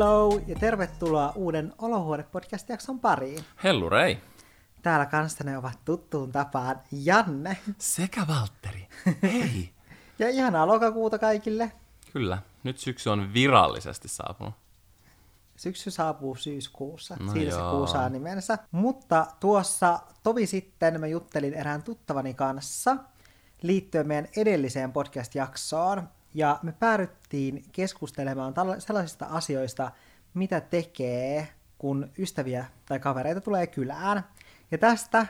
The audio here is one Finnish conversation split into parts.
Hello ja tervetuloa uuden Olohuone-podcast-jakson pariin. Hellurei. Täällä kanssanne ovat tuttuun tapaan Janne. Sekä Valtteri. Hei. ja ihanaa lokakuuta kaikille. Kyllä, nyt syksy on virallisesti saapunut. Syksy saapuu syyskuussa, No siitä se joo. kuu saa nimensä. Mutta tuossa tovi sitten mä juttelin erään tuttavani kanssa liittyen meidän edelliseen podcast-jaksoon. Ja me päädyttiin keskustelemaan sellaisista asioista, mitä tekee, kun ystäviä tai kavereita tulee kylään. Ja tästä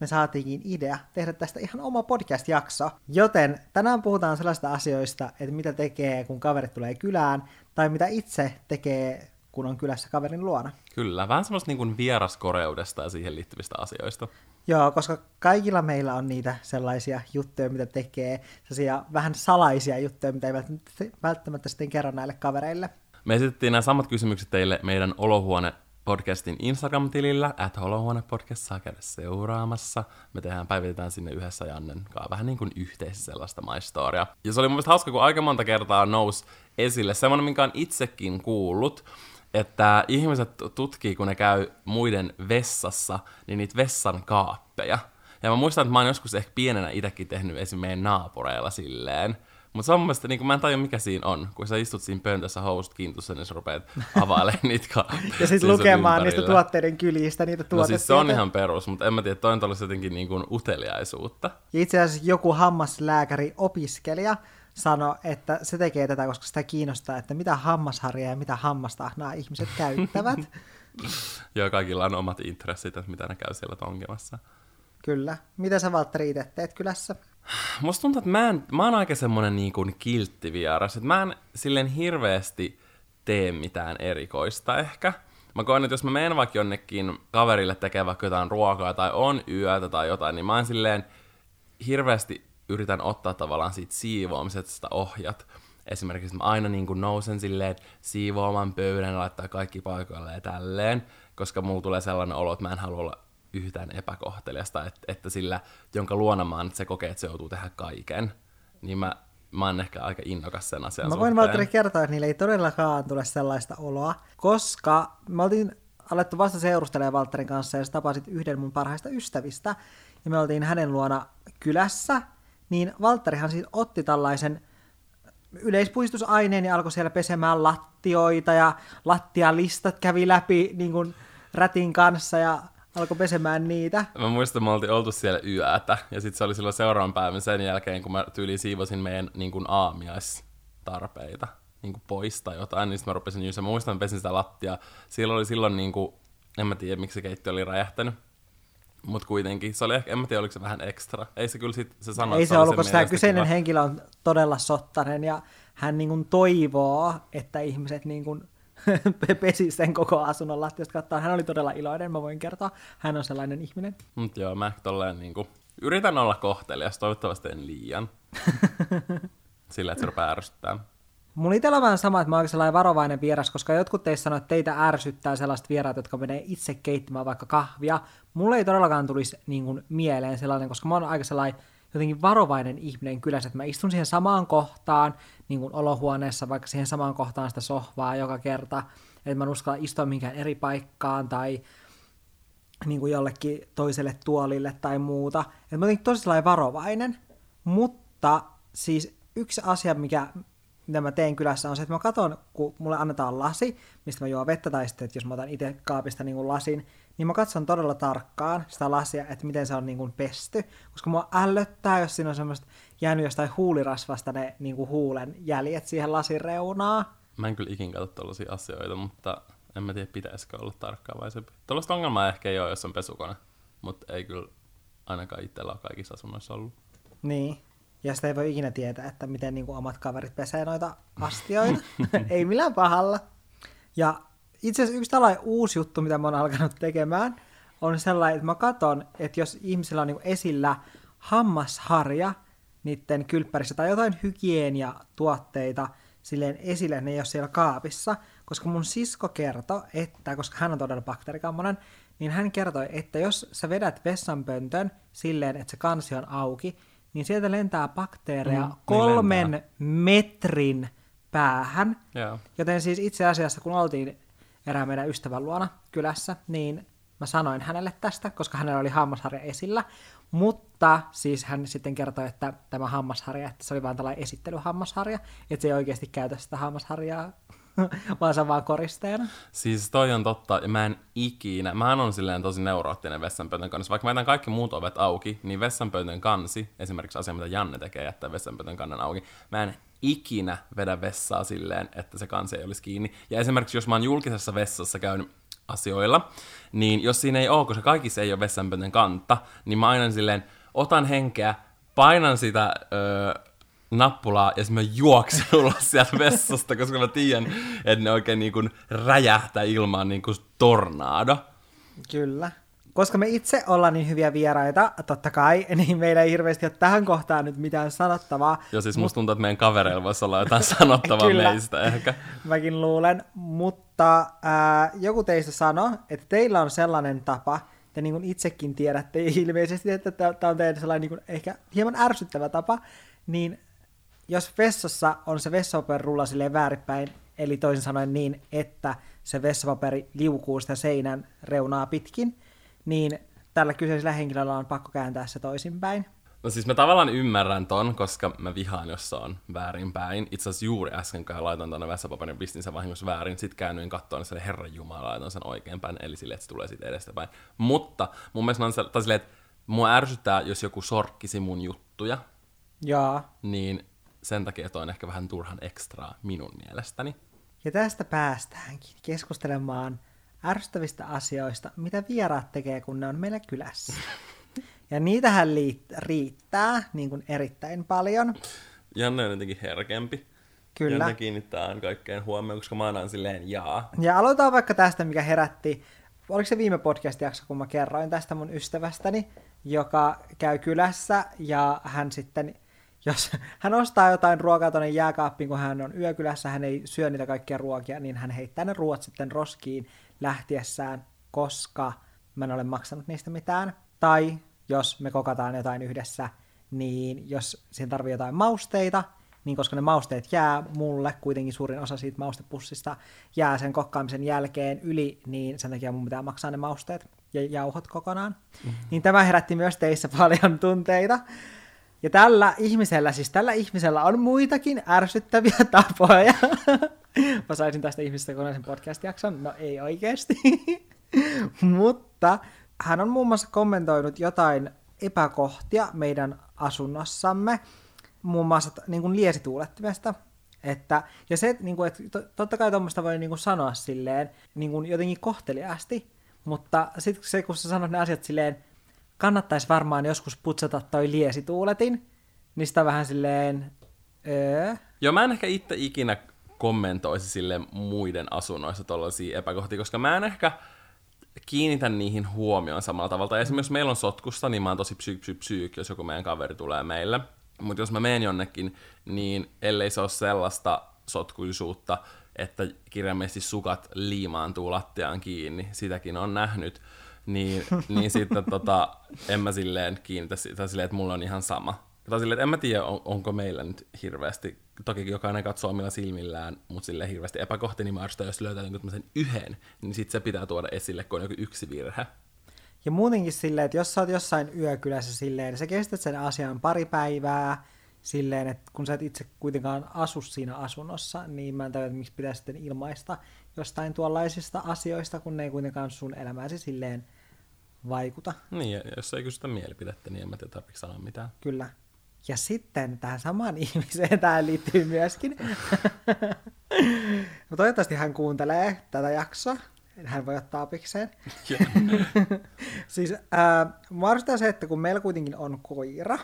me saatiinkin idea tehdä tästä ihan oma podcast-jakso. Joten tänään puhutaan sellaista asioista, että mitä tekee, kun kaverit tulee kylään, tai mitä itse tekee, kun on kylässä kaverin luona. Kyllä, vähän semmoista niin vieraskoreudesta ja siihen liittyvistä asioista. Joo, koska kaikilla meillä on niitä sellaisia juttuja, mitä tekee, sellaisia vähän salaisia juttuja, mitä ei välttämättä, sitten kerro näille kavereille. Me esitettiin nämä samat kysymykset teille meidän Olohuone podcastin Instagram-tilillä, at Olohuone podcast saa käydä seuraamassa. Me tehdään, päivitetään sinne yhdessä Jannen kanssa vähän niin kuin yhteisö sellaista maistoria. Ja se oli mun mielestä hauska, kun aika monta kertaa nousi esille semmoinen, minkä on itsekin kuullut, että ihmiset tutkii, kun ne käy muiden vessassa, niin niitä vessan kaappeja. Ja mä muistan, että mä oon joskus ehkä pienenä itsekin tehnyt esim. meidän naapureilla silleen. Mutta se on mun mielestä, niin mä en tajua mikä siinä on. Kun sä istut siinä pöntössä housut kiintussa, niin sä rupeat availemaan niitä kaappeja. Ja sun lukemaan niistä ympärillä. tuotteiden kyljistä niitä No tuotteita. siis se on ihan perus, mutta en mä tiedä, toi on jotenkin niin kuin uteliaisuutta. Ja itse asiassa joku hammaslääkäri opiskelija sanoi, että se tekee tätä, koska sitä kiinnostaa, että mitä hammasharjaa ja mitä hammastahnaa ihmiset käyttävät. Joo, kaikilla on omat intressit, että mitä ne käy siellä tonkimassa. Kyllä. Mitä sä Valtteri itse teet kylässä? Musta tuntuu, että mä, en, mä oon aika semmonen niin kuin kiltti vieras, että mä en silleen hirveästi tee mitään erikoista ehkä. Mä koen, että jos mä menen vaikka jonnekin kaverille tekemään vaikka jotain ruokaa tai on yötä tai jotain, niin mä en silleen hirveästi yritän ottaa tavallaan siitä siivoamisesta ohjat. Esimerkiksi mä aina niin kuin nousen silleen siivoamaan pöydän ja laittaa kaikki paikoille ja tälleen, koska mulla tulee sellainen olo, että mä en halua olla yhtään epäkohteliasta, että, että sillä, jonka luona mä oon, että se kokee, että se joutuu tehdä kaiken, niin mä, mä oon ehkä aika innokas sen asian Mä voin. Valtteri kertoa, että niillä ei todellakaan tule sellaista oloa, koska me oltiin alettu vasta seurustelemaan Valtterin kanssa ja sä tapasit yhden mun parhaista ystävistä ja me oltiin hänen luona kylässä, niin Valtterihan siis otti tällaisen yleispuistusaineen ja alkoi siellä pesemään lattioita ja lattialistat kävi läpi niin kuin rätin kanssa ja alkoi pesemään niitä. Mä muistan, me oltiin oltu siellä yötä, ja sitten se oli silloin seuraavan päivän sen jälkeen, kun mä tyyliin siivosin meidän niin kuin aamiaistarpeita niin kuin pois tai jotain, niin sitten mä rupesin jysä. Mä muistan, että pesin sitä lattia. Siellä oli silloin, niin kuin, en mä tiedä, miksi se keittiö oli räjähtänyt. Mutta kuitenkin, se oli ehkä, en mä tiedä, oliko se vähän ekstra. Ei se kyllä sit, se sanoi, Ei se oli ollut, koska tämä kyseinen kiva. henkilö on todella sottainen ja hän niin kuin toivoo, että ihmiset niin kuin pesi sen koko asunnon lattiasta kattaa. Hän oli todella iloinen, mä voin kertoa. Hän on sellainen ihminen. Mut joo, mä tolleen niinku, yritän olla kohtelias, toivottavasti en liian. Sillä, että se rupeaa ärsyttää. Mulla itsellä on vähän sama, että mä oon sellainen varovainen vieras, koska jotkut teistä sanoo, että teitä ärsyttää sellaiset vieraat, jotka menee itse keittämään vaikka kahvia. Mulle ei todellakaan tulisi niin kuin, mieleen sellainen, koska mä oon aika sellainen jotenkin varovainen ihminen kylässä, että mä istun siihen samaan kohtaan, niin kuin olohuoneessa, vaikka siihen samaan kohtaan sitä sohvaa joka kerta, että mä en uskalla istua minkään eri paikkaan tai niin kuin jollekin toiselle tuolille tai muuta. Et mä oon tosi varovainen, mutta siis yksi asia, mikä, mitä mä teen kylässä on se, että mä katson, kun mulle annetaan lasi, mistä mä juon vettä, tai sitten, että jos mä otan itse kaapista niin kuin lasin, niin mä katson todella tarkkaan sitä lasia, että miten se on niin kuin pesty, koska mua ällöttää, jos siinä on semmoista jäänyt jostain huulirasvasta ne niin kuin huulen jäljet siihen lasin reunaan. Mä en kyllä ikin katso tällaisia asioita, mutta en mä tiedä, pitäisikö olla tarkkaavaisempi. Tällaista ongelmaa ehkä ei ole, jos on pesukone, mutta ei kyllä ainakaan itsellä ole kaikissa asunnoissa ollut. Niin. Ja sitä ei voi ikinä tietää, että miten niin kuin omat kaverit pesee noita astioita. ei millään pahalla. Ja itse asiassa yksi tällainen uusi juttu, mitä mä oon alkanut tekemään, on sellainen, että mä katson, että jos ihmisillä on niin esillä hammasharja niiden kylppärissä tai jotain hygieniatuotteita silleen esille, ne ei ole siellä kaapissa, koska mun sisko kertoi, että, koska hän on todella bakteerikammonen, niin hän kertoi, että jos sä vedät vessanpöntön silleen, että se kansi on auki, niin sieltä lentää bakteereja Mm, niin kolmen metrin päähän. Joo. Joten siis itse asiassa, kun oltiin erään meidän ystävän luona kylässä, niin mä sanoin hänelle tästä, koska hänellä oli hammasharja esillä. Mutta siis hän sitten kertoi, että tämä hammasharja, että se oli vain tällainen esittelyhammasharja, että se ei oikeasti käytä sitä hammasharjaa, vaan on vaan koristeena. Siis toi on totta, ja mä en ikinä, mä on silleen tosi neuroottinen vessanpöntön kanssa. Vaikka mä jätän kaikki muut ovet auki, niin vessanpöntön kansi, esimerkiksi asia, mitä Janne tekee, jättää vessanpöntön kannen auki, mä en ikinä vedä vessaa silleen, että se kansi ei olisi kiinni. Ja esimerkiksi jos mä oon julkisessa vessassa käynyt asioilla, niin jos siinä ei ole, koska kaikissa ei ole vessanpöntön kanta, niin mä aina silleen otan henkeä, painan sitä öö, nappulaa ja sitten mä juoksen ulos sieltä vessasta, koska mä tiedän, että ne oikein niin kuin räjähtää ilmaan niin kuin tornado. Kyllä. Koska me itse ollaan niin hyviä vieraita, totta kai, niin meillä ei hirveästi ole tähän kohtaan nyt mitään sanottavaa. Ja siis musta tuntuu, että meidän kavereilla voisi olla jotain sanottavaa Kyllä. meistä ehkä. Mäkin luulen, mutta ää, joku teistä sanoi, että teillä on sellainen tapa, te niin kuin itsekin tiedätte ilmeisesti, että tämä on teidän sellainen niin kuin ehkä hieman ärsyttävä tapa, niin jos vessassa on se vessapaperulla silleen väärinpäin, eli toisin sanoen niin, että se vessapaperi liukuu sitä seinän reunaa pitkin, niin tällä kyseisellä henkilöllä on pakko kääntää se toisinpäin. No siis mä tavallaan ymmärrän ton, koska mä vihaan, jos se on väärinpäin. Itse asiassa juuri äsken, kun laitoin tuonne vessapaperin, pistin sen vahingossa väärin. Sitten käännyin kattoon, niin se herran jumala, laitoin sen oikeinpäin, eli silleen, että se tulee siitä edestäpäin. Mutta mun mielestä oon sell- tai silleen, että mua ärsyttää, jos joku sorkkisi mun juttuja, Jaa. niin sen takia toi on ehkä vähän turhan ekstraa minun mielestäni. Ja tästä päästäänkin keskustelemaan ärsyttävistä asioista, mitä vieraat tekee, kun ne on meillä kylässä. Ja niitähän liit- riittää niin kuin erittäin paljon. Janne on jotenkin herkempi. Kyllä. Janne kiinnittää kaikkeen huomioon, koska mä aina silleen jaa. Ja aloitetaan vaikka tästä, mikä herätti, oliko se viime podcast-jakso, kun mä kerroin tästä mun ystävästäni, joka käy kylässä ja hän sitten, jos hän ostaa jotain ruokaa tuonne jääkaappiin, kun hän on yökylässä, hän ei syö niitä kaikkia ruokia, niin hän heittää ne ruoat sitten roskiin lähtiessään, koska mä en ole maksanut niistä mitään. Tai jos me kokataan jotain yhdessä, niin jos siihen tarvii jotain mausteita, niin koska ne mausteet jää mulle, kuitenkin suurin osa siitä maustepussista jää sen kokkaamisen jälkeen yli, niin sen takia mun pitää maksaa ne mausteet ja jauhot kokonaan. Mm-hmm. Niin tämä herätti myös teissä paljon tunteita. Ja tällä ihmisellä, siis tällä ihmisellä on muitakin ärsyttäviä tapoja. Mä saisin tästä ihmisestä kokonaisen podcast-jakson. No ei oikeasti. Mutta hän on muun muassa kommentoinut jotain epäkohtia meidän asunnossamme, muun muassa niin kuin liesituulettimesta. Että, ja se, niin kuin, että to, totta kai tuommoista voi niin kuin sanoa silleen niin kuin jotenkin kohteliaasti, mutta sitten se, kun sä sanot ne asiat silleen, kannattaisi varmaan joskus putsata toi liesituuletin, niin sitä vähän silleen, öö, Joo, mä en ehkä itse ikinä kommentoisi sille muiden asunnoissa tollaisia epäkohtia, koska mä en ehkä kiinnitä niihin huomioon samalla tavalla. Esimerkiksi jos meillä on sotkusta, niin mä oon tosi psyyk, psyyk, psyyk, jos joku meidän kaveri tulee meille. Mutta jos mä menen jonnekin, niin ellei se ole sellaista sotkuisuutta, että kirjaimellisesti sukat liimaantuu lattiaan kiinni, sitäkin on nähnyt, niin, niin sitten tota, en mä silleen kiinnitä sitä silleen, että mulla on ihan sama. Tai silleen, että en mä tiedä, on, onko meillä nyt hirveästi, toki jokainen katsoo omilla silmillään, mutta silleen hirveästi epäkohti, niin mä arvostan, jos löytää jonkun tämmöisen yhden, niin sitten se pitää tuoda esille, kun on joku yksi virhe. Ja muutenkin silleen, että jos sä oot jossain yökylässä silleen, niin sä kestät sen asian pari päivää silleen, että kun sä et itse kuitenkaan asu siinä asunnossa, niin mä en että miksi pitää sitten ilmaista jostain tuollaisista asioista, kun ne ei kuitenkaan sun elämääsi silleen vaikuta. Niin, ja jos ei kysytä mielipidettä, niin en mä tiedä tarvitse sanoa mitään. Kyllä. Ja sitten tähän samaan ihmiseen tähän liittyy myöskin. No toivottavasti hän kuuntelee tätä jaksoa. Hän voi ottaa opikseen. siis äh, mä se, että kun meillä kuitenkin on koira,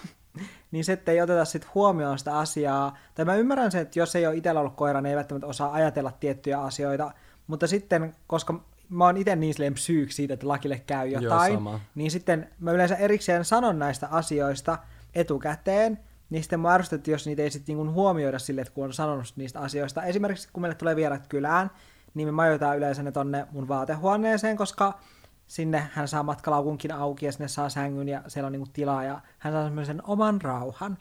niin se, ei oteta sit huomioon sitä asiaa. Tai mä ymmärrän sen, että jos ei ole itsellä ollut koira, niin ei välttämättä osaa ajatella tiettyjä asioita. Mutta sitten, koska mä oon itse niin silleen psyyk siitä, että lakille käy jotain, sama. niin sitten mä yleensä erikseen sanon näistä asioista etukäteen, niin sitten mä ärsytän, että jos niitä ei sitten niin huomioida sille, että kun on sanonut niistä asioista. Esimerkiksi kun meille tulee vierat kylään, niin me majoitetaan yleensä ne tonne mun vaatehuoneeseen, koska sinne hän saa matkalaukunkin auki ja sinne saa sängyn ja siellä on niinku tilaa ja hän saa semmoisen oman rauhan.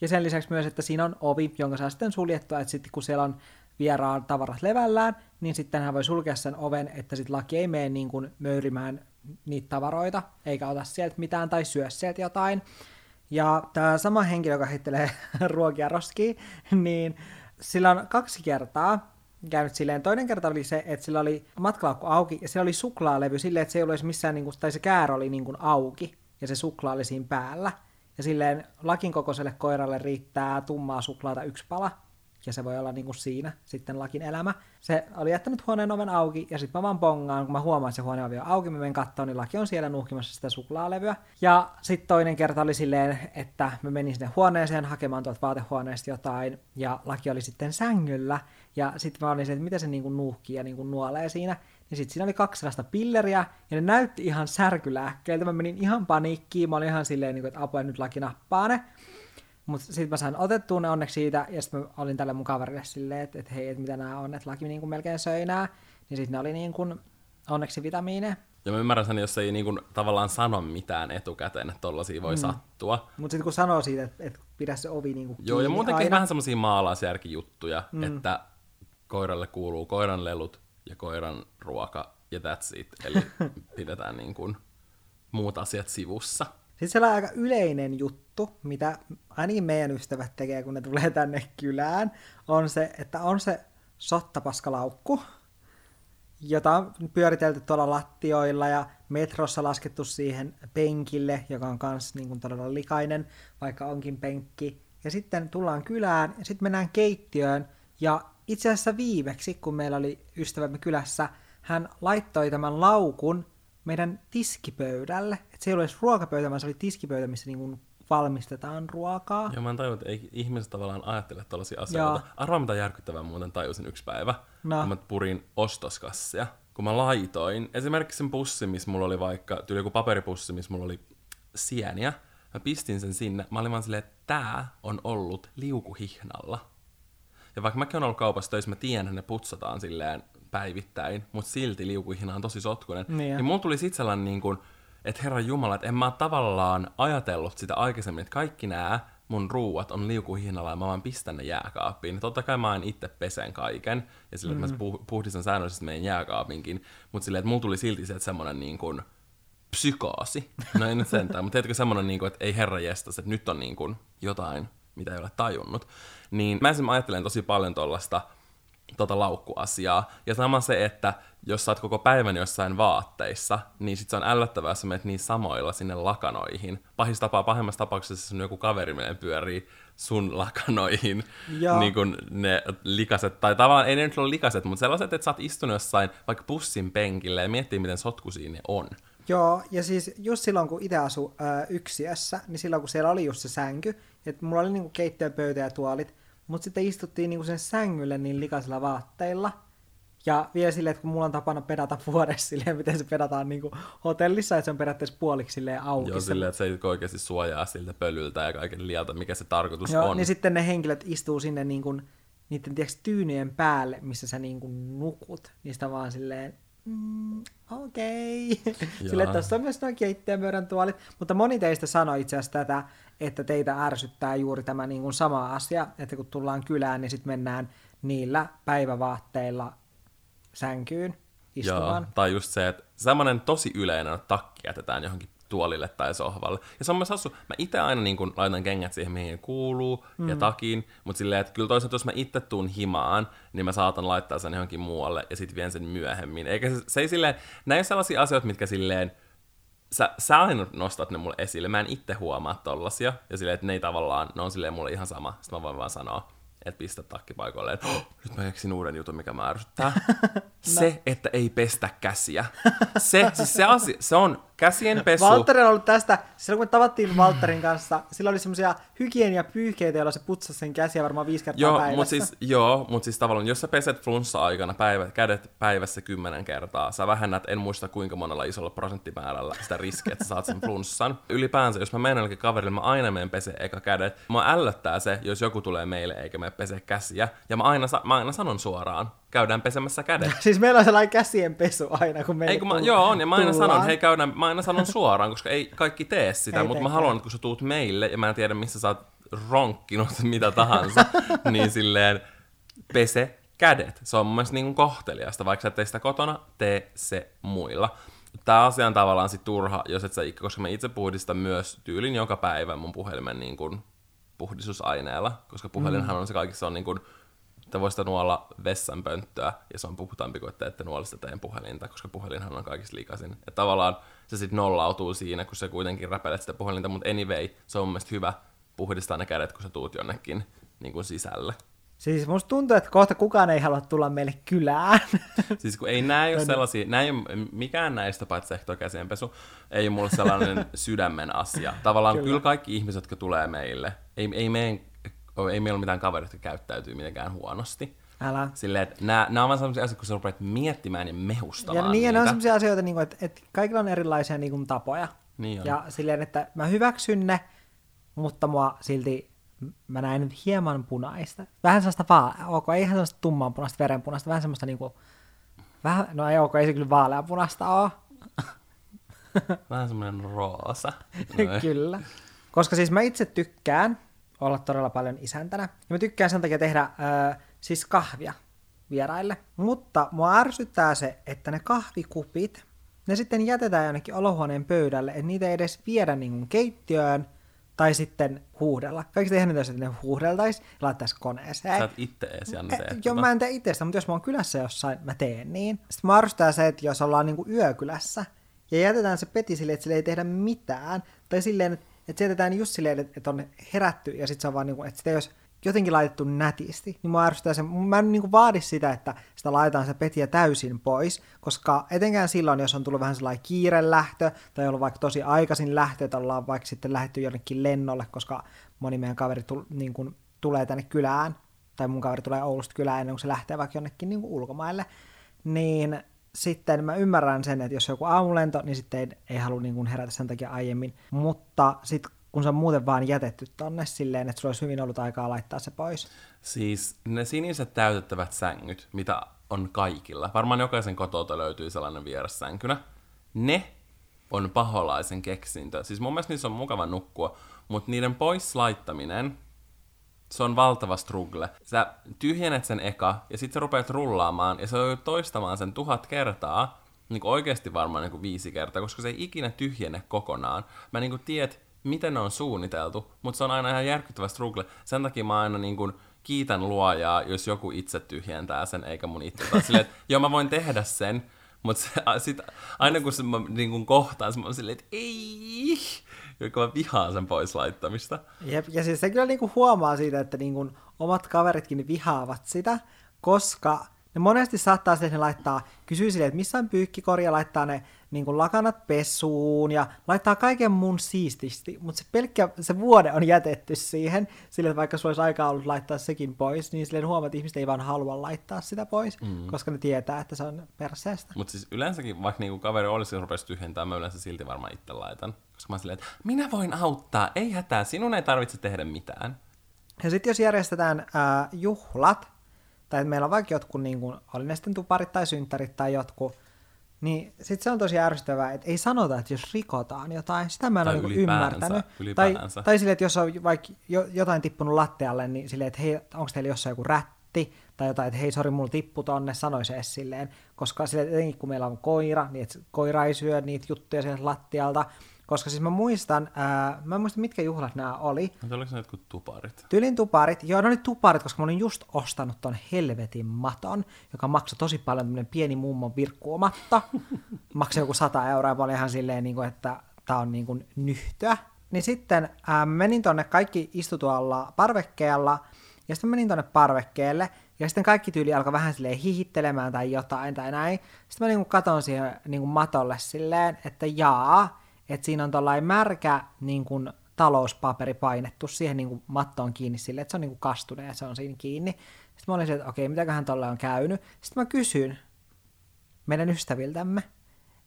Ja sen lisäksi myös, että siinä on ovi, jonka saa sitten suljettua, että sitten kun siellä on vieraan tavarat levällään, niin sitten hän voi sulkea sen oven, että sitten laki ei mene niin kuin möyrimään niitä tavaroita, eikä ota sieltä mitään tai syö sieltä jotain. Ja tämä sama henkilö, joka heittelee ruokia roskiin, niin sillä on kaksi kertaa käynyt silleen. Toinen kerta oli se, että sillä oli matkalaukku auki ja sillä oli suklaalevy silleen, että se ei ollut missään, niin kuin, tai se käärä oli niin kuin auki ja se suklaa oli siinä päällä. Ja silleen lakin kokoiselle koiralle riittää tummaa suklaata yksi pala, ja se voi olla niin kuin siinä sitten lakin elämä. Se oli jättänyt huoneen oven auki, ja sitten mä vaan bongaan, kun mä huomaan, että se huoneen ovi on auki, mä menen katsomaan, niin laki on siellä nuhkimassa sitä suklaalevyä. Ja sitten toinen kerta oli silleen, että mä menin sinne huoneeseen hakemaan tuolta vaatehuoneesta jotain, ja laki oli sitten sängyllä, ja sitten mä olin se, että mitä se niin kuin nuuhkii ja niin kuin nuolee siinä. Ja sitten siinä oli kaksi sellaista pilleriä, ja ne näytti ihan särkylääkkeiltä. Mä menin ihan paniikkiin, mä olin ihan silleen, niin että apua, nyt laki nappaa ne. Mutta sitten mä sain otettua ne onneksi siitä, ja sitten mä olin tälle mun kaverille silleen, että, että hei, että mitä nämä on, että laki niin kuin melkein söi nää. Niin sitten ne oli niin kuin, onneksi vitamiineja. Ja mä ymmärrän sen, jos ei niin kuin, tavallaan sano mitään etukäteen, että tollasia voi mm. sattua. Mutta sitten kun sanoo siitä, että, että pidä se ovi niin kuin Joo, ja muutenkin aina. vähän semmoisia maalaisjärkijuttuja, mm. että koiralle kuuluu koiran lelut ja koiran ruoka ja that's it. Eli pidetään niin kuin muut asiat sivussa. Siellä on aika yleinen juttu, mitä ainakin meidän ystävät tekee, kun ne tulee tänne kylään, on se, että on se sottapaskalaukku, jota on pyöritelty tuolla lattioilla ja metrossa laskettu siihen penkille, joka on myös niin todella likainen, vaikka onkin penkki. Ja sitten tullaan kylään ja sitten mennään keittiöön ja itse asiassa viimeksi, kun meillä oli ystävämme kylässä, hän laittoi tämän laukun meidän tiskipöydälle. Että se ei ole edes ruokapöytä, vaan se oli tiskipöytä, missä niin valmistetaan ruokaa. Joo, mä en tajunnut, että ei ihmiset tavallaan ajattele tällaisia asioita. Arvaa, mitä järkyttävää muuten tajusin yksi päivä, no. kun mä purin ostoskassia. Kun mä laitoin esimerkiksi sen pussin, missä mulla oli vaikka, tuli joku paperipussi, missä mulla oli sieniä, mä pistin sen sinne. Mä olin vaan silleen, että tää on ollut liukuhihnalla. Ja vaikka mäkin olen ollut kaupassa töissä, mä tiedän, että ne putsataan silleen päivittäin, mutta silti liukuihina on tosi sotkunen. Niin, niin mulla tuli sit sellainen niin kuin, että herran jumala, että en mä tavallaan ajatellut sitä aikaisemmin, että kaikki nämä mun ruuat on liukuhihnalla ja mä vaan pistän ne jääkaappiin. Totta kai mä en itse pesen kaiken ja sille, mm. että mä mm. puhdistan säännöllisesti meidän jääkaapinkin, mutta silleen, että mulla tuli silti se, että semmoinen niin kuin psykoosi. No ei nyt sentään, mutta tiedätkö semmoinen, niin kuin, että ei herra jestas, että nyt on niin kuin jotain, mitä ei ole tajunnut. Niin mä esimerkiksi ajattelen tosi paljon tuollaista tota laukkuasiaa. Ja sama se, että jos sä oot koko päivän jossain vaatteissa, niin sit se on ällöttävää, jos sä menet niin samoilla sinne lakanoihin. Pahis tapaa, pahimmassa tapauksessa sun joku kaveri menee pyörii sun lakanoihin, ja. niin kuin ne likaset, tai tavallaan ei ne nyt ole likaset, mutta sellaiset, että sä oot istunut jossain vaikka pussin penkillä ja miettii, miten sotkuisia ne on. Joo, ja siis just silloin, kun itse asu äh, yksiössä, niin silloin, kun siellä oli just se sänky, että mulla oli niinku keittiöpöytä ja tuolit, mutta sitten istuttiin niinku sen sängylle niin likaisilla vaatteilla. Ja vielä silleen, että kun mulla on tapana pedata vuodessa silleen, miten se pedataan niinku hotellissa, että se on periaatteessa puoliksi silleen auki. Joo, silleen, että se ei oikeasti suojaa siltä pölyltä ja kaiken lieltä, mikä se tarkoitus Joo, on. niin sitten ne henkilöt istuu sinne niinku, niiden tiiäks, tyynyen päälle, missä sä niinku nukut. Niistä vaan silleen, mm, okei. Okay. Sille tässä on myös noin keittiömöydän tuolit. Mutta moni teistä sanoi itse asiassa tätä, että teitä ärsyttää juuri tämä niin kuin sama asia, että kun tullaan kylään, niin sitten mennään niillä päivävaatteilla sänkyyn istumaan. Joo, tai just se, että semmoinen tosi yleinen, että takki jätetään johonkin tuolille tai sohvalle. Ja se on myös hassu. Mä itse aina niin kun laitan kengät siihen, mihin kuuluu, mm. ja takin, mutta silleen, että kyllä toisaalta jos mä itse tuun himaan, niin mä saatan laittaa sen johonkin muualle ja sitten vien sen myöhemmin. Eikä se, se ei silleen, näin sellaisia asioita, mitkä silleen, sä, sä aina nostat ne mulle esille, mä en itse huomaa tollasia, ja silleen, että ne ei tavallaan, ne on silleen mulle ihan sama, sitten mä voin vaan sanoa, että pistä takki paikoilleen. Oh, nyt mä keksin uuden jutun, mikä mä ärsyttää. no. Se, että ei pestä käsiä. Se, siis se, asia, se on käsien pesu. Valtteri on ollut tästä, silloin kun me tavattiin Valtterin kanssa, sillä oli semmoisia hygieniapyyhkeitä, joilla se putsasi sen käsiä varmaan viisi kertaa joo, päivässä. Mut siis, joo, mutta siis tavallaan, jos sä peset flunssa-aikana päivä, kädet päivässä kymmenen kertaa, sä vähennät, en muista kuinka monella isolla prosenttimäärällä sitä riskiä, että sä saat sen flunssan. Ylipäänsä, jos mä menen jollekin kaverille, mä aina menen pese eka kädet. Mä ällöttää se, jos joku tulee meille eikä me pese käsiä. Ja mä aina, mä aina sanon suoraan, käydään pesemässä kädet. siis meillä on sellainen käsien pesu aina, kun me ei, kun mä, Joo, on, ja mä aina tullaan. sanon, hei käydään, mä aina sanon suoraan, koska ei kaikki tee sitä, mutta mä haluan, että kun sä tuut meille, ja mä en tiedä, missä sä oot ronkkinut mitä tahansa, niin silleen pese kädet. Se on mun mielestä niin kuin kohteliasta, vaikka sä et tee sitä kotona, tee se muilla. Tämä asia on tavallaan sit turha, jos et sä, koska mä itse puhdistan myös tyylin joka päivä mun puhelimen niin kuin puhdistusaineella, koska puhelinhan on se kaikissa on niin kuin, te voisitte nuolla vessanpönttöä, ja se on puhtaampi kuin että ette nuolista teidän puhelinta, koska puhelinhan on kaikista liikasin. Että tavallaan se sitten nollautuu siinä, kun se kuitenkin räpelet sitä puhelinta, mutta anyway, se on mun mielestä hyvä puhdistaa ne kädet, kun sä tuut jonnekin niin kuin sisälle. Siis musta tuntuu, että kohta kukaan ei halua tulla meille kylään. Siis kun ei näe ole sellaisia, näin mikään näistä paitsi ehkä käsienpesu, ei ole mulle sellainen sydämen asia. Tavallaan kyllä. kyllä kaikki ihmiset, jotka tulee meille, ei, ei, meidän, ei meillä ole mitään kavereita, jotka käyttäytyy mitenkään huonosti. Älä. Silleen, että nämä, nämä on vaan sellaisia asioita, kun sä rupeat miettimään ja mehustamaan Ja niin, ja niitä. ne on sellaisia asioita, niin kuin, että, että kaikilla on erilaisia niin kuin, tapoja. Niin on. Ja silleen, että mä hyväksyn ne, mutta mua silti mä näen nyt hieman punaista. Vähän sellaista vaan, ok, eihän sellaista tummanpunaista, verenpunaista, vähän semmoista niinku, vähän, no ei ok, ei se kyllä vaaleanpunaista ole. Vähän semmoinen roosa. kyllä. Koska siis mä itse tykkään olla todella paljon isäntänä. Ja mä tykkään sen takia tehdä äh, siis kahvia vieraille. Mutta mua ärsyttää se, että ne kahvikupit, ne sitten jätetään jonnekin olohuoneen pöydälle, että niitä ei edes viedä niin keittiöön, tai sitten huuhdella. Kaikista ihan että ne huuhdeltaisi ja laittaisi koneeseen. Sä et itse edes Janne tee Joo, mä en tee itse mutta jos mä oon kylässä jossain, mä teen niin. Sitten mä arvostaa se, että jos ollaan niinku yökylässä ja jätetään se peti silleen, että sille ei tehdä mitään, tai silleen, että, että se jätetään just silleen, että on herätty ja sitten se on vaan niinku, että sitä olisi jotenkin laitettu nätisti, niin mä ärsyttää sen. Mä en niin vaadi sitä, että sitä laitetaan se petiä täysin pois, koska etenkään silloin, jos on tullut vähän sellainen kiire lähtö, tai ollut vaikka tosi aikaisin lähtö, että ollaan vaikka sitten lähetty jonnekin lennolle, koska moni meidän kaveri tul, niin kuin, tulee tänne kylään, tai mun kaveri tulee Oulusta kylään ennen kuin se lähtee vaikka jonnekin niin kuin ulkomaille, niin sitten mä ymmärrän sen, että jos on joku aamulento, niin sitten ei, ei halua niin kuin herätä sen takia aiemmin. Mutta sitten kun se on muuten vaan jätetty tonne silleen, että sulla olisi hyvin ollut aikaa laittaa se pois. Siis ne siniset täytettävät sängyt, mitä on kaikilla, varmaan jokaisen kotota löytyy sellainen vierassänkynä, ne on paholaisen keksintö. Siis mun mielestä niissä on mukava nukkua, mutta niiden pois laittaminen, se on valtava struggle. Sä tyhjennet sen eka, ja sitten sä rupeat rullaamaan, ja sä joudut toistamaan sen tuhat kertaa, niin kuin oikeasti varmaan niin kuin viisi kertaa, koska se ei ikinä tyhjene kokonaan. Mä niin kuin tiedät, miten ne on suunniteltu, mutta se on aina ihan järkyttävä struggle. Sen takia mä aina niin kuin kiitän luojaa, jos joku itse tyhjentää sen, eikä mun itse. Tai silleen, että joo mä voin tehdä sen, mutta se, sit, aina kun se mä niin kuin kohtaan, se mä oon silleen, että ei, joka mä vihaan sen pois laittamista. Jep, ja siis se kyllä niin kuin huomaa siitä, että niin kuin omat kaveritkin vihaavat sitä, koska ne monesti saattaa sitten laittaa, kysyy silleen, että missä on pyykkikorja, laittaa ne niin kuin lakanat pesuun ja laittaa kaiken mun siististi, mutta se pelkkä se vuode on jätetty siihen, sille että vaikka sulla olisi aikaa ollut laittaa sekin pois, niin silleen huomaat, että ihmiset ei vaan halua laittaa sitä pois, mm. koska ne tietää, että se on perseestä. Mutta siis yleensäkin, vaikka niinku kaveri olisi, jos rupesi tyhjentää, mä yleensä silti varmaan itse laitan. Koska mä silleen, että minä voin auttaa, ei hätää, sinun ei tarvitse tehdä mitään. Ja sitten jos järjestetään äh, juhlat, tai että meillä on vaikka jotkut, niin kuin, oli ne sitten tuparit tai synttärit tai jotkut, niin sitten se on tosi ärsyttävää, että ei sanota, että jos rikotaan jotain, sitä mä en ole niin ymmärtänyt. Tai, tai silleen, että jos on vaikka jotain tippunut lattialle, niin silleen, että hei, onko teillä jossain joku rätti, tai jotain, että hei, sori, mulla tippu tonne, sanoisi edes silleen. Koska silleen, etenkin kun meillä on koira, niin että koira ei syö niitä juttuja sieltä lattialta, koska siis mä muistan, ää, mä en muista mitkä juhlat nämä oli. Mutta oliko ne jotkut tuparit? Tylin tuparit, joo ne oli tuparit, koska mä olin just ostanut ton helvetin maton, joka maksoi tosi paljon, tämmönen pieni mummon virkkuomatto. maksoi joku 100 euroa ja mä olin ihan silleen, niin kuin, että tää on niin kuin nyhtöä. Niin sitten ää, menin tonne, kaikki istu tuolla parvekkeella, ja sitten menin tonne parvekkeelle, ja sitten kaikki tyyli alkoi vähän silleen hihittelemään tai jotain tai näin. Sitten mä niin katon siihen niin kuin matolle silleen, että jaa, että siinä on tuollainen märkä niin kuin, talouspaperi painettu siihen niin kuin, mattoon kiinni sille, että se on niin kuin, kastunut ja se on siinä kiinni. Sitten mä olin että okei, mitäköhän tuolla on käynyt. Sitten mä kysyn meidän ystäviltämme,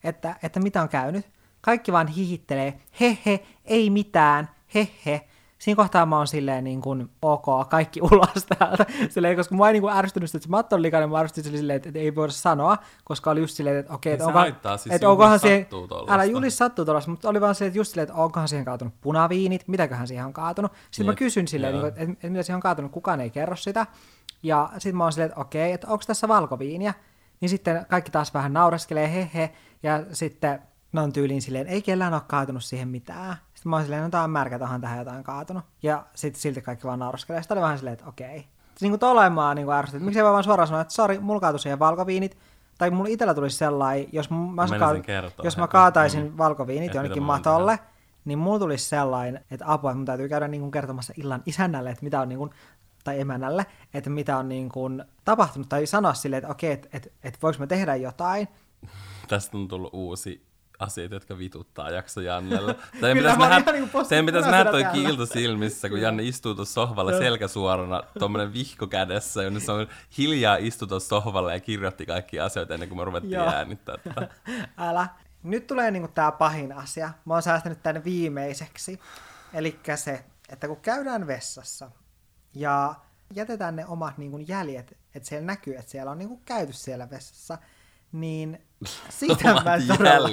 että, että mitä on käynyt. Kaikki vaan hihittelee, he he, ei mitään, he he. Siinä kohtaa mä oon silleen niin kuin, ok, kaikki ulos täältä. Silleen, koska mä en niin kuin ärsytynyt, että se matto on likainen, mä ärsytin silleen, että, että ei voida sanoa, koska oli just silleen, että okei, Niin että onko, siis että onkohan siihen, älä Julis sattuu tuollaista, mutta oli vaan se, että just silleen, että onkohan siihen kaatunut punaviinit, mitäköhän siihen on kaatunut. Sitten mä Niin, kysyn silleen, niin kuin, että, että mitä siihen on kaatunut, kukaan ei kerro sitä. Ja sitten mä oon silleen, että okei, että onko tässä valkoviiniä? Niin sitten kaikki taas vähän naureskelee, he he, ja sitten ne on tyyliin silleen, ei kellään ole kaatunut siihen mitään. Sitten mä oon silleen, no tää on märkä, tohan tähän jotain kaatunut. Ja sitten silti kaikki vaan naureskelee. Sitten oli vähän silleen, että okei. Siis niin kuin tollain mä niin ärsytän, että miksei vaan suoraan sanoa, että sori, mulla kaatui siihen valkoviinit. Tai mulla itellä tulisi sellainen, jos, mä, ka- kertoa jos mä kaataisin Mm. valkoviinit Et jonnekin matolle, niin mulla tulisi sellainen, että apua, että mun täytyy käydä niin kuin kertomassa illan isännälle, että mitä on niin kuin, tai emännälle, että mitä on niin kuin tapahtunut, tai sanoa silleen, että okei, että, että, että voiko mä tehdä jotain. Tästä on tullut uusi asiat, jotka vituttaa jakso Jannelle. Tai Kyllä, pitäisi nähdä, niinku teidän pitäisi nähdä toi kiilto silmissä, kun Janne istuu tuossa sohvalla Joo. selkä suorana, tuommoinen vihko kädessä, jonne se on hiljaa istu tuossa sohvalla ja kirjoitti kaikki asioita ennen kuin me ruvettiin Joo. äänittää tätä. Älä. Nyt tulee niinku tää pahin asia. Mä oon säästänyt tänne viimeiseksi. Eli se, että kun käydään vessassa ja jätetään ne omat niinku jäljet, että siellä näkyy, että siellä on niinku käyty siellä vessassa, niin siitä mä todella...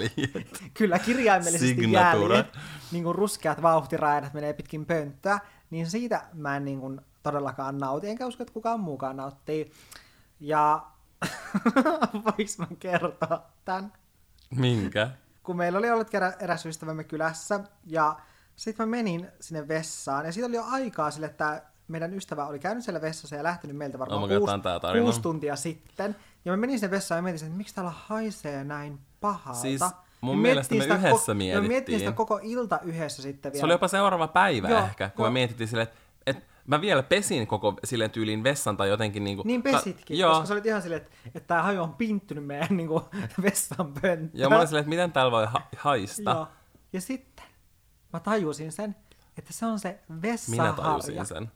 Kyllä, kirjaimellisesti Signature. jäljet, niin kuin ruskeat vauhtiraidat menee pitkin pönttöä, niin siitä mä en niin kuin todellakaan nauti, enkä usko, että kukaan muukaan nauttii. Ja voinko mä kertoa tämän? Minkä? kun meillä oli ollut kerran eräs ystävämme kylässä, ja sitten mä menin sinne vessaan, ja siitä oli jo aikaa sille, että meidän ystävä oli käynyt siellä vessassa ja lähtenyt meiltä varmaan Oh God, kuusi, kuusi tuntia sitten. Ja mä menin sinne vessaan ja mietin, että miksi täällä haisee näin pahalta. Siis mun Ja mielestä me mietittiin yhdessä ko- ja me mietittiin sitä mietittiin. koko ilta yhdessä sitten vielä. Se oli jopa seuraava päivä Joo, ehkä, kun joo. me mietittiin silleen, että et mä vielä pesin koko silleen tyyliin vessan tai jotenkin niinku... Niin pesitkin, Joo, koska sä olit ihan silleen, että, että tämä haju on pinttynyt meidän niin kuin, vessan pönttöön. Joo, mä olin silleen, että miten täällä voi ha- haista. Joo. Ja sitten mä tajusin sen, että se on se Minä vessaharja. tajusin sen.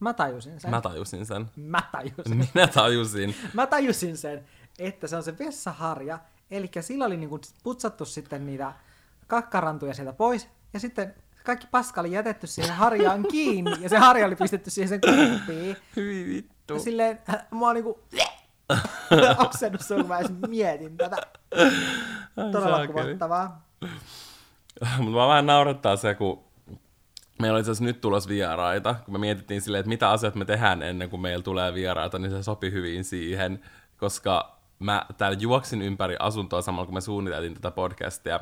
Mä tajusin sen. Mä tajusin sen. Mä tajusin. Minä tajusin. Mä tajusin sen, että se on se vessaharja. Eli sillä oli niinku putsattu sitten niitä kakkarantuja sieltä pois. Ja sitten kaikki paska oli jätetty siihen harjaan kiinni. Ja se harja oli pistetty siihen sen kuppiin. Hyi vittu. Ja silleen, äh, mä oon niinku oksennut sun, kun mä edes mietin tätä. Todella saakeli. kuvottavaa. Mutta mä vähän naurattaa se, kun meillä oli itse nyt tulos vieraita, kun me mietittiin silleen, että mitä asiat me tehdään ennen kuin meillä tulee vieraita, niin se sopi hyvin siihen, koska mä täällä juoksin ympäri asuntoa samalla, kun me suunniteltiin tätä podcastia,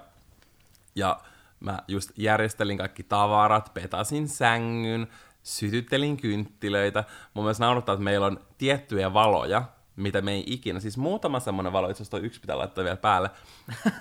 ja mä just järjestelin kaikki tavarat, petasin sängyn, sytyttelin kynttilöitä. Mun mielestä naurattaa, että meillä on tiettyjä valoja, mitä me ei ikinä, siis muutama semmoinen valo, itse asiassa yksi pitää laittaa vielä päälle,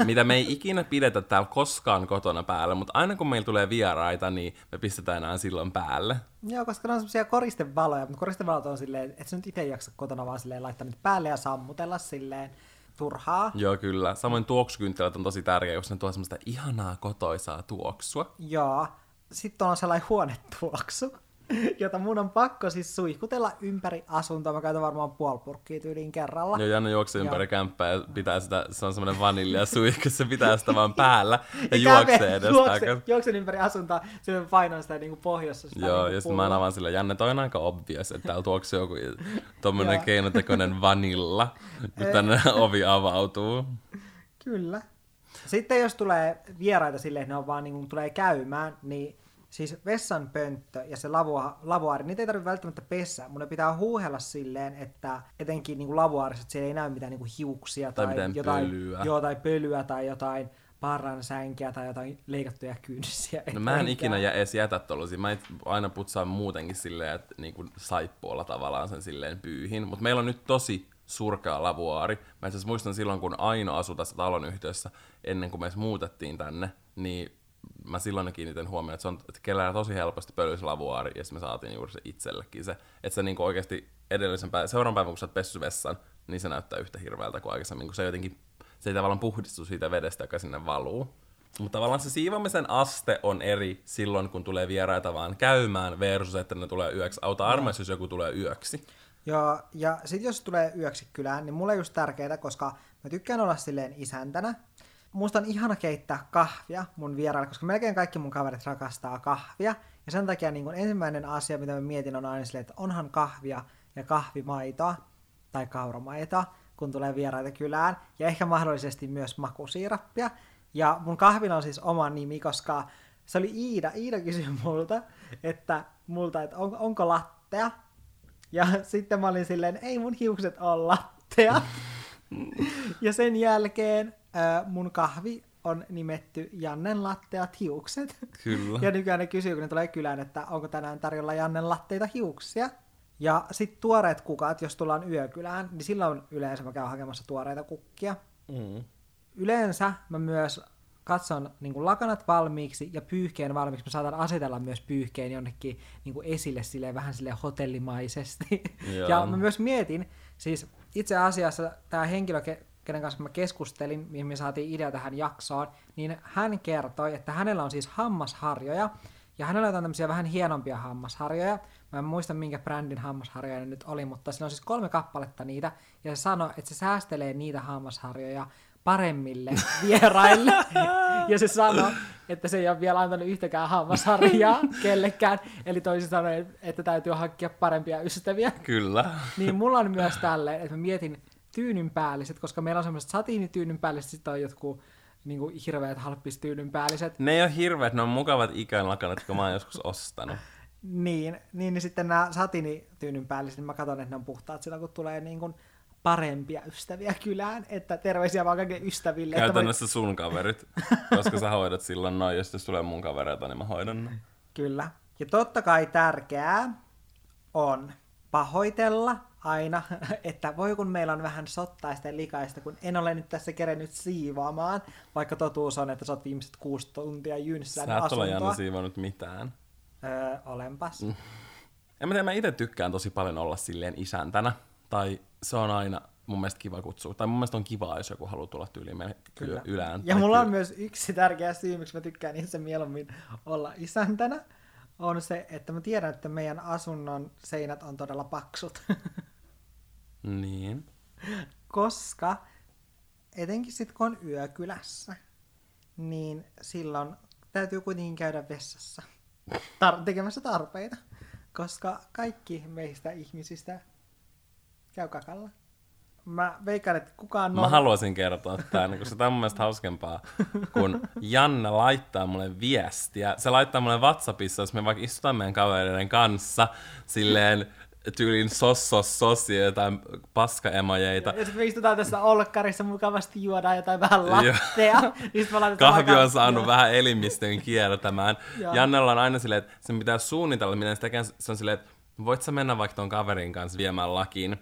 mitä me ei ikinä pidetä täällä koskaan kotona päällä, mutta aina kun meillä tulee vieraita, niin me pistetään nämä silloin päälle. Joo, koska ne on semmoisia koristevaloja, mutta koristevalot on silleen, että sä nyt itse jaksa kotona vaan silleen laittaa nyt päälle ja sammutella silleen turhaa. Joo, kyllä. Samoin tuoksukynttilät on tosi tärkeä, koska ne tuo semmoista ihanaa kotoisaa tuoksua. Joo. Sitten on sellainen huonetuoksu, jota mun on pakko siis suihkutella ympäri asuntoa. Mä käytän varmaan puoli purkkiä tyyliin kerralla. Joo, Janne juoksee ympäri Joo. kämppää ja pitää sitä, se on semmoinen vanilja suihku, se pitää sitä vaan päällä ja käve- juoksee edes juoksen, juoksen ympäri asuntoa, sitten painan sitä niinku pohjassa. Sitä Joo, niinku ja sitten mä avaan sille, Janne, toi on aika obvious, että täällä tuoksuu joku tommonen keinotekoinen vanilla, kun tänne ovi avautuu. Kyllä. Sitten jos tulee vieraita silleen, että ne on vaan niin kuin tulee käymään, niin siis vessan pönttö ja se lavua, lavuaari, niitä ei tarvitse välttämättä pesää. Mun ne pitää huuhella silleen, että etenkin niin kuin lavuaarissa, että siellä ei näy mitään niin kuin hiuksia Tai tai, mitään jotain, pölyä. Joo, tai pölyä tai jotain parran sänkiä tai jotain leikattuja kynsiä. No mä en ikinä jä, edes jätä tollasia. Mä aina putsaan muutenkin silleen, että niinku saippualla tavallaan sen silleen pyyhin. Mutta meillä on nyt tosi surkea lavuaari. Mä itse asiassa muistan silloin, kun Aino asui tässä talon yhteydessä, ennen kuin me edes muutettiin tänne, niin mä silloin kiinnitän huomioon, että se on että kellään tosi helposti pölys lavuaari, ja sitten me saatiin juuri se itsellekin se. Että se niinku oikeasti edellisen päivän, seuraavan päivän, kun sä oot pessy vessan, niin se näyttää yhtä hirveältä kuin aikaisemmin, kun se jotenkin, se ei tavallaan puhdistu siitä vedestä, joka sinne valuu. Mutta tavallaan se siivomisen aste on eri silloin, kun tulee vieraita vaan käymään versus, että ne tulee yöksi. Auta armeijassa, jos joku tulee yöksi. Joo, ja sitten jos tulee yöksi kylään, niin mulle on just tärkeää, koska mä tykkään olla silleen isäntänä. Musta on ihana keittää kahvia mun vieraille, koska melkein kaikki mun kaverit rakastaa kahvia. Ja sen takia niin kun ensimmäinen asia, mitä mä mietin, on aina silleen, että onhan kahvia ja kahvimaitoa tai kauramaitoa, kun tulee vieraita kylään. Ja ehkä mahdollisesti myös makusiirappia. Ja mun kahvilla on siis oma nimi, koska se oli Iida. Iida kysyi multa, että, multa, että on, onko lattea. Ja sitten mä olin silleen, ei mun hiukset ole lattea. ja sen jälkeen mun kahvi on nimetty Jannen latteat hiukset. Kyllä. Ja nykyään ne kysyy, kun ne tulee kylään, että onko tänään tarjolla Jannen latteita hiuksia. Ja sitten tuoreet kukat, jos tullaan yökylään, niin silloin yleensä mä käyn hakemassa tuoreita kukkia. Mm. Yleensä mä myös katson niin kuin lakanat valmiiksi ja pyyhkeen valmiiksi. Mä saatan asetella myös pyyhkeen jonnekin niin kuin esille silleen, vähän sille hotellimaisesti. Joo. ja mä myös mietin, siis itse asiassa tämä henkilö, kenen kanssa mä keskustelin, mihin me saatiin idea tähän jaksoon, niin hän kertoi, että hänellä on siis hammasharjoja, ja hänellä on tämmöisiä vähän hienompia hammasharjoja. Mä en muista, minkä brändin hammasharjoja ne nyt oli, mutta sillä on siis kolme kappaletta niitä, ja se sanoi, että se säästelee niitä hammasharjoja paremmille vieraille. ja se sanoi, että se ei ole vielä antanut yhtäkään hammasharjaa kellekään. Eli toisin sanoen, että täytyy hankkia parempia ystäviä. Kyllä. Niin mulla on myös tälleen, että mä mietin tyynyn päälliset, koska meillä on semmoiset satiinityynyn päälliset, sitten on jotkut niin kuin hirveät halppistyynyn päälliset. Ne ei ole hirveät, ne on mukavat ikälakanat, kun mä oon joskus ostanut. Niin, niin, niin sitten nämä satiinityynyn päälliset, niin mä katson, että ne on puhtaat silloin, kun tulee niin kuin parempia ystäviä kylään, että terveisiä vaan kaikille ystäville. Että voi... Käytännössä sun kaverit, koska sä hoidat silloin noin, ja jos tulee mun kavereita, niin mä hoidan ne. Kyllä. Ja totta kai tärkeää on pahoitella aina, että voi kun meillä on vähän sottaista ja likaista, kun en ole nyt tässä kerennyt siivoamaan, vaikka totuus on, että sä oot viimeiset kuusi tuntia jynssään Sä et ole. Janne siivonut mitään. Öö, olenpas. Mm. En mä tiedä, mä itse tykkään tosi paljon olla silleen isäntänä. Tai se on aina mun mielestä kiva kutsua. Tai mun mielestä on kiva, jos joku haluaa tulla tyyliin meille Kyllä. ylään. Ja mulla on myös yksi tärkeä syy, miksi mä tykkään itse mieluummin olla isäntänä, on se, että mä tiedän, että meidän asunnon seinät on todella paksut. Niin. Koska etenkin sitten kun on yökylässä, niin silloin täytyy kuitenkin käydä vessassa tar- tekemässä tarpeita. Koska kaikki meistä ihmisistä käy kakalla. Mä veikkaan, että kukaan Mä haluaisin kertoa tämän, koska tämä on mun mielestä hauskempaa, kun Janne laittaa mulle viestiä. Se laittaa mulle WhatsAppissa, jos me vaikka istutaan meidän kavereiden kanssa, silleen tyylin sos, sos, sos ja jotain paskaemojeita. Ja sitten me istutaan tässä olkkarissa mukavasti, juodaan jotain vähän lattea. niin Kahvi on saanut vähän elimistön kiertämään. Jannella on aina silleen, että sen pitää suunnitella, miten se tekee. Se on silleen, että voit sä mennä vaikka ton kaverin kanssa viemään lakiin.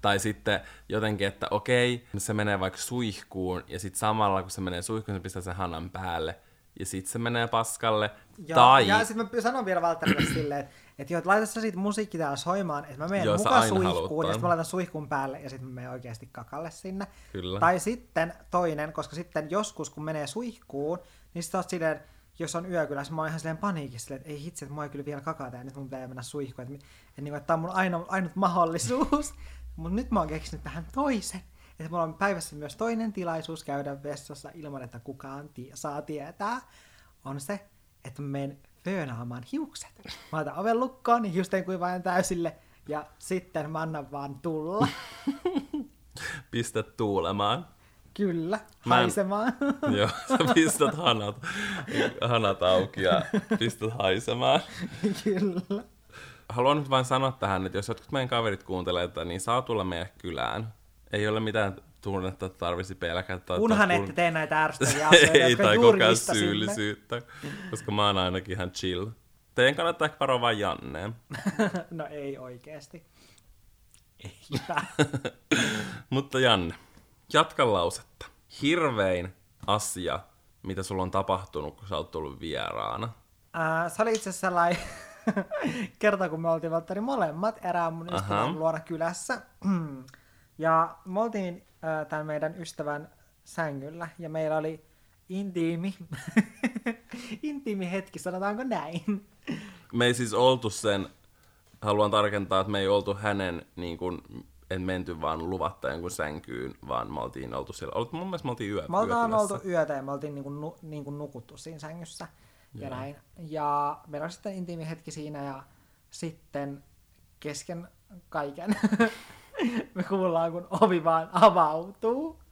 Tai sitten jotenkin, että okei, se menee vaikka suihkuun, ja sitten samalla kun se menee suihkuun, se pistää sen hanan päälle. Ja sitten se menee paskalle. Joo, tai Ja sitten mä sanon vielä Valtterille silleen, että, että joo, että laita sä siitä musiikki täällä soimaan, että mä menen Joo, mukaan suihkuun, ja sitten mä laitan suihkun päälle, ja sitten mä menen oikeasti kakalle sinne. Kyllä. Tai sitten toinen, koska sitten joskus, kun menee suihkuun, niin sitten oot silleen, jos on yökylässä, mä oon ihan silleen paniikissa, että ei hitsi, että mua ei kyllä vielä kakata, ja nyt mun pitää mennä suihkuun, että, että, että, niin että tää on mun ainoa, ainut mahdollisuus. Mutta nyt mä oon keksinyt tähän toisen, että mulla on päivässä myös toinen tilaisuus käydä vessassa ilman, että kukaan tie- saa tietää, on se, että mä menen föönaamaan hiukset. Mä otan oven lukkoon, niin hiusten kuivaan täysille, ja sitten mä annan vaan tulla. pistä tuulemaan. Kyllä, Mä en- haisemaan. Joo, sä pistät hanat, hanat auki ja pistät haisemaan. Kyllä. Haluan nyt vain sanoa tähän, että jos jotkut meidän kaverit kuuntelee tätä, niin saa tulla meidän kylään. Ei ole mitään tunnetta, että tarvisi pelkätä. tai- Kunhan tai ette tee näitä ärsyttäviä asioita, Ei, tai syyllisyyttä, koska mä oon ainakin ihan chill. Teidän kannattaa ehkä varoa vain Janneen. no ei oikeesti. Ei. Mutta Janne, jatka lausetta. Hirvein asia, mitä sulla on tapahtunut, kun sä oot tullut vieraana. Äh, se oli itse asiassa sellainen kerta, kun me oltiin Valtteri molemmat erään mun luona kylässä. ja me oltiin äh, tämän meidän ystävän sängyllä ja meillä oli intiimi, intiimi hetki, sanotaanko näin. Me ei siis oltu sen, haluan tarkentaa, että me ei oltu hänen niin kuin, en menty vaan luvatta jonkun sänkyyn, vaan me oltiin oltu siellä. Olit, mun mielestä me oltiin yö, Me yökylässä. oltu yötä ja me oltiin niinku, nu, niinku nukuttu siinä sängyssä ja näin. Ja meillä on sitten intiimi hetki siinä ja sitten kesken kaiken me kuullaan, kun ovi vaan avautuu.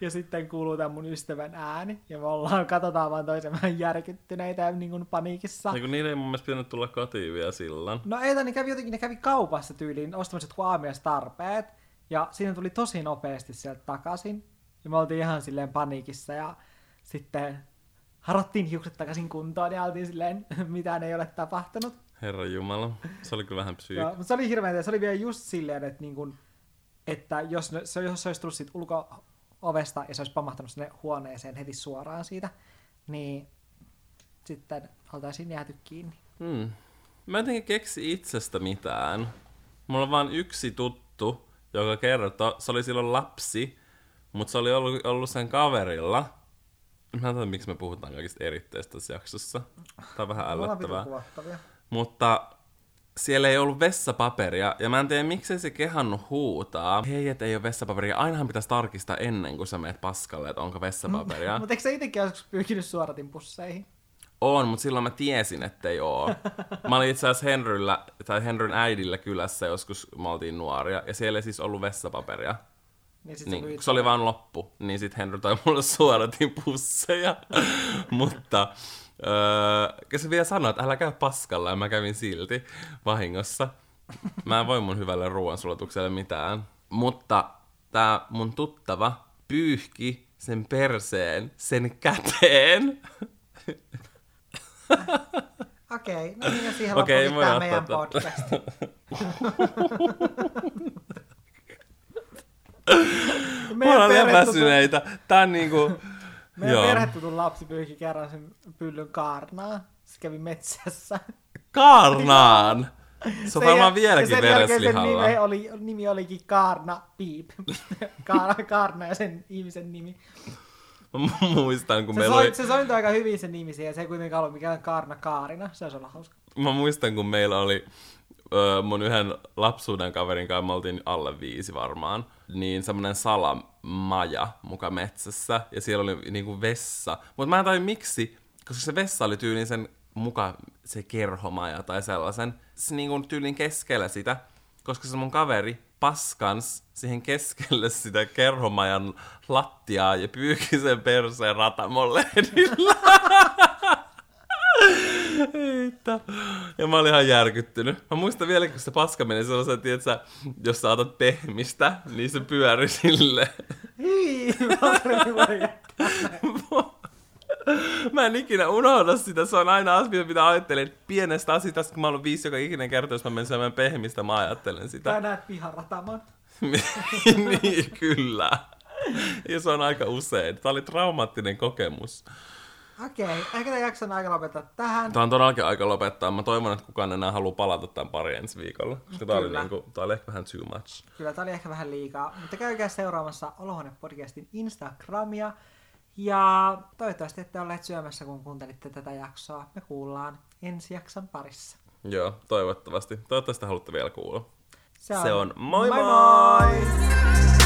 Ja sitten kuuluu tämän mun ystävän ääni. Ja me ollaan, katsotaan vaan toisen vähän järkyttyneitä ja niin kuin paniikissa. Niin kun niiden ei mun mielestä pitänyt tulla kotiin vielä silloin. No ei, ne kävi jotenkin, ne kävi kaupassa tyyliin ostamassa jotkut aamiaistarpeet. Ja siinä tuli tosi nopeasti sieltä takaisin. Ja me oltiin ihan silleen paniikissa ja sitten harottiin hiukset takaisin kuntoon ja oltiin silleen, mitään ei ole tapahtunut. Herra Jumala, se oli kyllä vähän psyyk. Joo, mutta se oli hirveän, se oli vielä just silleen, että, niin kun, että jos, ne, se, jos se olisi tullut siitä ulko-ovesta ja se olisi pamahtanut sinne huoneeseen heti suoraan siitä, niin sitten oltaisiin jääty kiinni. Hmm. Mä en keksi itsestä mitään. Mulla on vaan yksi tuttu, joka kertoo, se oli silloin lapsi, mutta se oli ollut, ollut sen kaverilla. Mä en tiedä, miksi me puhutaan kaikista eritteistä tässä jaksossa. Tää on vähän Me Mutta siellä ei ollut vessapaperia, ja mä en tiedä, miksei se kehannut huutaa. Hei, et ei ole vessapaperia. Ainahan pitäisi tarkistaa ennen kuin sä meet paskalle, että onko vessapaperia. Mutta eikö sä itsekin joskus pyykinyt suoratinpusseihin? On, mutta silloin mä tiesin, ettei oo. Mä olin itse asiassa Henryllä, tai Henryn äidillä kylässä joskus, me oltiin nuoria, ja siellä ei siis ollut vessapaperia. Niin sit Niin, niin, kun se oli vaan loppu, niin sitten Henry toi mulle suoratin pusseja. mutta öö, se vielä sanoi, että älä käy paskalla, ja mä kävin silti vahingossa. Mä en voi mun hyvälle ruoansulatukselle mitään. Mutta tää mun tuttava pyyhki sen perseen sen käteen. Okei, no niin ja siihen Okei, okay, ottaa meidän podcast. Me ollaan liian väsyneitä. Tää on niinku... Meidän Joo. perhetutun lapsi pyyhki kerran sen pyllyn kaarnaa. Se kävi metsässä. Kaarnaan! Se on varmaan vieläkin ja sen vereslihalla. nimi, oli, nimi olikin Kaarna Piip. Kaarna, Kaarna ja sen ihmisen nimi. Mä muistan, kun Se, meillä soi, oli... se sointui aika hyvin sen nimi siihen, ja se ei kuitenkaan ollut mikään Kaarna Kaarina. Se olisi ollut hauska. Mä muistan, kun meillä oli ö, mun yhden lapsuuden kaverin kanssa, me oltiin alle viisi varmaan, niin semmonen salamaja muka metsässä, ja siellä oli niinku vessa. Mutta mä en tajua miksi, koska se vessa oli tyyliin sen muka se kerhomaja tai sellaisen, se niinku tyylin keskellä sitä, koska se mun kaveri paskans siihen keskelle sitä kerhomajan lattiaa ja pyyki sen perseen ratamon lehdillä. Heitä. Ja mä olin ihan järkyttynyt. Mä muistan vielä, kun se paska meni sellaisen, että jos sä otat pehmistä, niin se pyöri sille. Hyi, mä en ikinä unohda sitä. Se on aina asia, mitä ajattelin. Pienestä asiasta, kun mä oon viisi joka ikinen kerta, jos mä menen syömään pehmistä, mä ajattelen sitä. Tai näet piharataman. niin, kyllä. Ja se on aika usein. Tämä oli traumaattinen kokemus. Okei, ehkä tämän jakson aika lopettaa tähän. Tämä on todellakin aika lopettaa. Mä toivon, että kukaan enää haluaa palata tämän pari ensi viikolla. Koska tämä oli, niinku, tää oli ehkä vähän too much. Kyllä, tämä oli ehkä vähän liikaa, mutta käykää seuraamassa Olohuone-podcastin Instagramia. Ja toivottavasti ette olleet syömässä, kun kuuntelitte tätä jaksoa. Me kuullaan ensi jakson parissa. Joo, toivottavasti. Toivottavasti haluatte vielä kuulla. Se on, Se on moi moi! moi! moi!